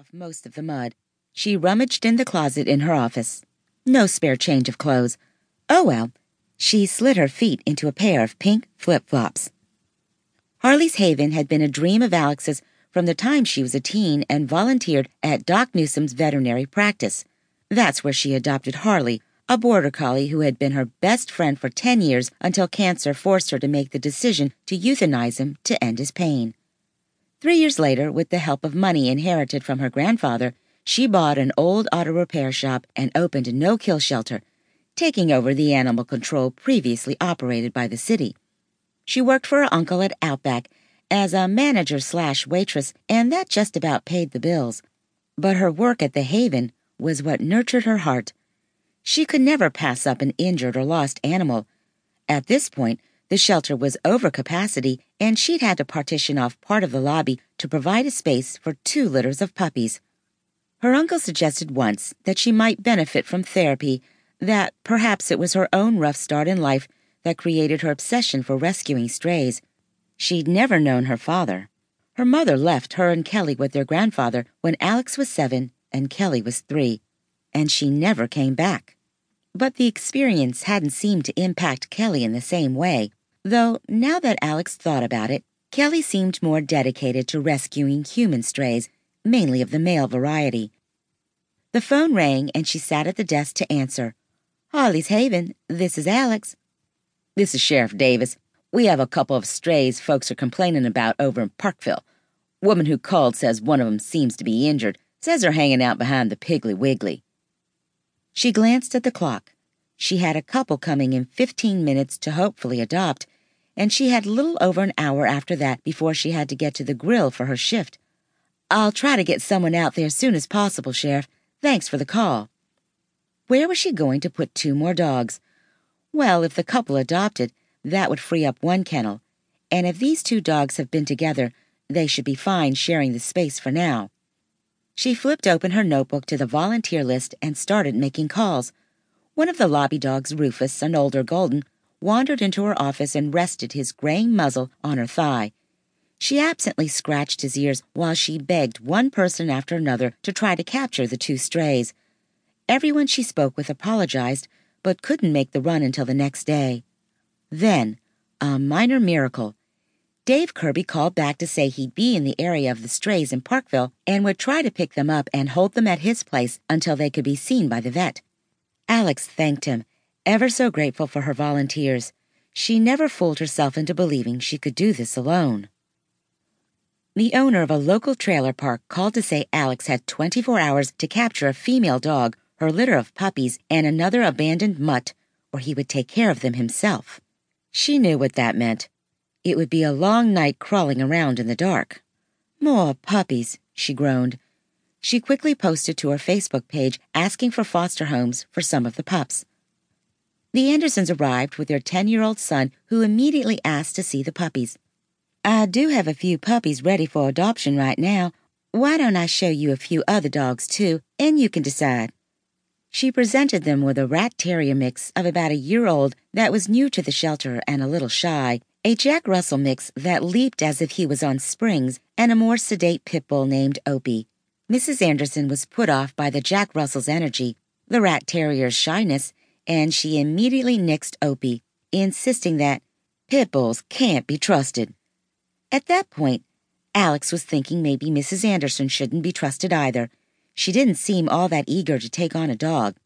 off most of the mud. She rummaged in the closet in her office. No spare change of clothes. Oh well. She slid her feet into a pair of pink flip flops. Harley's Haven had been a dream of Alex's from the time she was a teen and volunteered at Doc Newsom's veterinary practice. That's where she adopted Harley, a border collie who had been her best friend for 10 years until cancer forced her to make the decision to euthanize him to end his pain. Three years later, with the help of money inherited from her grandfather, she bought an old auto repair shop and opened a no kill shelter, taking over the animal control previously operated by the city. She worked for her uncle at Outback as a manager slash waitress, and that just about paid the bills. But her work at the Haven was what nurtured her heart. She could never pass up an injured or lost animal. At this point, the shelter was over capacity, and she'd had to partition off part of the lobby to provide a space for two litters of puppies. Her uncle suggested once that she might benefit from therapy, that perhaps it was her own rough start in life that created her obsession for rescuing strays. She'd never known her father. Her mother left her and Kelly with their grandfather when Alex was seven and Kelly was three, and she never came back. But the experience hadn't seemed to impact Kelly in the same way, though now that Alex thought about it, Kelly seemed more dedicated to rescuing human strays, mainly of the male variety. The phone rang and she sat at the desk to answer. Harley's Haven, this is Alex. This is Sheriff Davis. We have a couple of strays folks are complaining about over in Parkville. Woman who called says one of 'em seems to be injured, says they're hanging out behind the Piggly Wiggly. She glanced at the clock. She had a couple coming in 15 minutes to hopefully adopt, and she had little over an hour after that before she had to get to the grill for her shift. I'll try to get someone out there as soon as possible, Sheriff. Thanks for the call. Where was she going to put two more dogs? Well, if the couple adopted, that would free up one kennel. And if these two dogs have been together, they should be fine sharing the space for now. She flipped open her notebook to the volunteer list and started making calls. One of the lobby dogs, Rufus, an older golden, wandered into her office and rested his graying muzzle on her thigh. She absently scratched his ears while she begged one person after another to try to capture the two strays. Everyone she spoke with apologized, but couldn't make the run until the next day. Then, a minor miracle. Dave Kirby called back to say he'd be in the area of the strays in Parkville and would try to pick them up and hold them at his place until they could be seen by the vet. Alex thanked him, ever so grateful for her volunteers. She never fooled herself into believing she could do this alone. The owner of a local trailer park called to say Alex had 24 hours to capture a female dog her litter of puppies, and another abandoned mutt, or he would take care of them himself. She knew what that meant. It would be a long night crawling around in the dark. More puppies, she groaned. She quickly posted to her Facebook page asking for foster homes for some of the pups. The Andersons arrived with their 10 year old son, who immediately asked to see the puppies. I do have a few puppies ready for adoption right now. Why don't I show you a few other dogs, too, and you can decide? She presented them with a rat terrier mix of about a year old that was new to the shelter and a little shy, a Jack Russell mix that leaped as if he was on springs, and a more sedate pit bull named Opie. Mrs. Anderson was put off by the Jack Russell's energy, the rat terrier's shyness, and she immediately nixed Opie, insisting that pit bulls can't be trusted. At that point, Alex was thinking maybe Mrs. Anderson shouldn't be trusted either she didn't seem all that eager to take on a dog.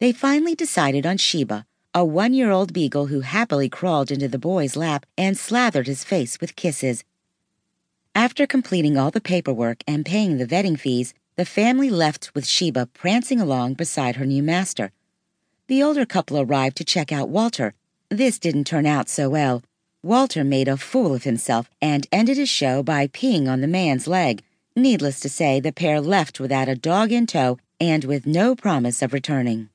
They finally decided on Sheba, a one year old beagle who happily crawled into the boy's lap and slathered his face with kisses. After completing all the paperwork and paying the vetting fees, the family left with Sheba prancing along beside her new master. The older couple arrived to check out Walter. This didn't turn out so well. Walter made a fool of himself and ended his show by peeing on the man's leg. Needless to say, the pair left without a dog in tow and with no promise of returning.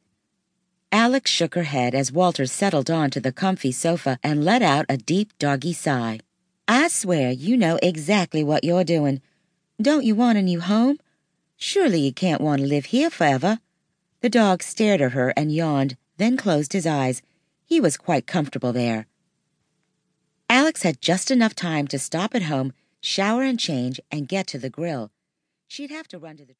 Alex shook her head as Walter settled onto the comfy sofa and let out a deep doggy sigh. I swear you know exactly what you're doing. Don't you want a new home? Surely you can't want to live here forever. The dog stared at her and yawned, then closed his eyes. He was quite comfortable there. Alex had just enough time to stop at home shower and change, and get to the grill. She'd have to run to the